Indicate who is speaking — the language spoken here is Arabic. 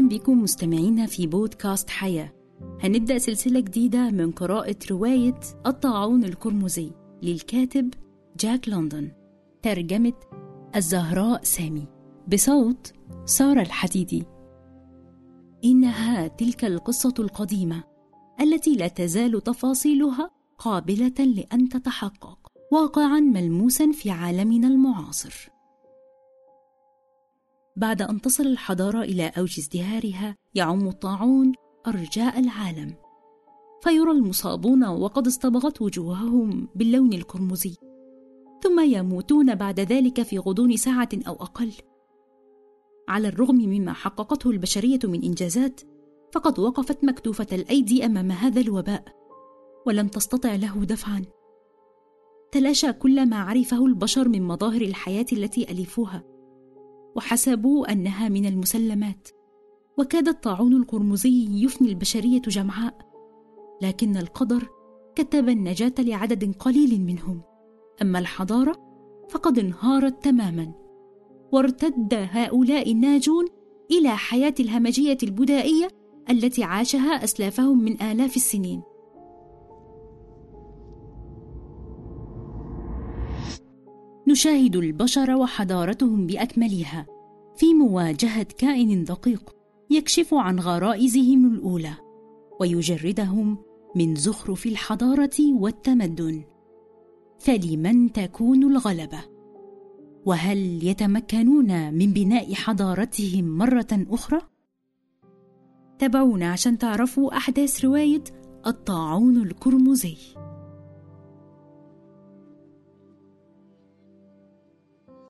Speaker 1: بكم مستمعينا في بودكاست حياة. هنبدأ سلسلة جديدة من قراءة رواية الطاعون القرمزي للكاتب جاك لندن. ترجمة الزهراء سامي. بصوت سارة الحديدي. إنها تلك القصة القديمة التي لا تزال تفاصيلها قابلة لأن تتحقق واقعا ملموسا في عالمنا المعاصر. بعد أن تصل الحضارة إلى أوج ازدهارها يعم الطاعون أرجاء العالم. فيرى المصابون وقد اصطبغت وجوههم باللون القرمزي ثم يموتون بعد ذلك في غضون ساعة أو أقل. على الرغم مما حققته البشرية من إنجازات فقد وقفت مكتوفة الأيدي أمام هذا الوباء ولم تستطع له دفعا. تلاشى كل ما عرفه البشر من مظاهر الحياة التي ألفوها. وحسبوا أنها من المسلمات. وكاد الطاعون القرمزي يفني البشرية جمعاء لكن القدر كتب النجاة لعدد قليل منهم. أما الحضارة فقد انهارت تماما وارتد هؤلاء الناجون إلى حياة الهمجية البدائية التي عاشها أسلافهم من آلاف السنين. نشاهد البشر وحضارتهم بأكملها في مواجهة كائن دقيق يكشف عن غرائزهم الأولى ويجردهم من زخرف الحضارة والتمدن. فلمن تكون الغلبة؟ وهل يتمكنون من بناء حضارتهم مرة أخرى؟ تابعونا عشان تعرفوا أحداث رواية الطاعون القرمزي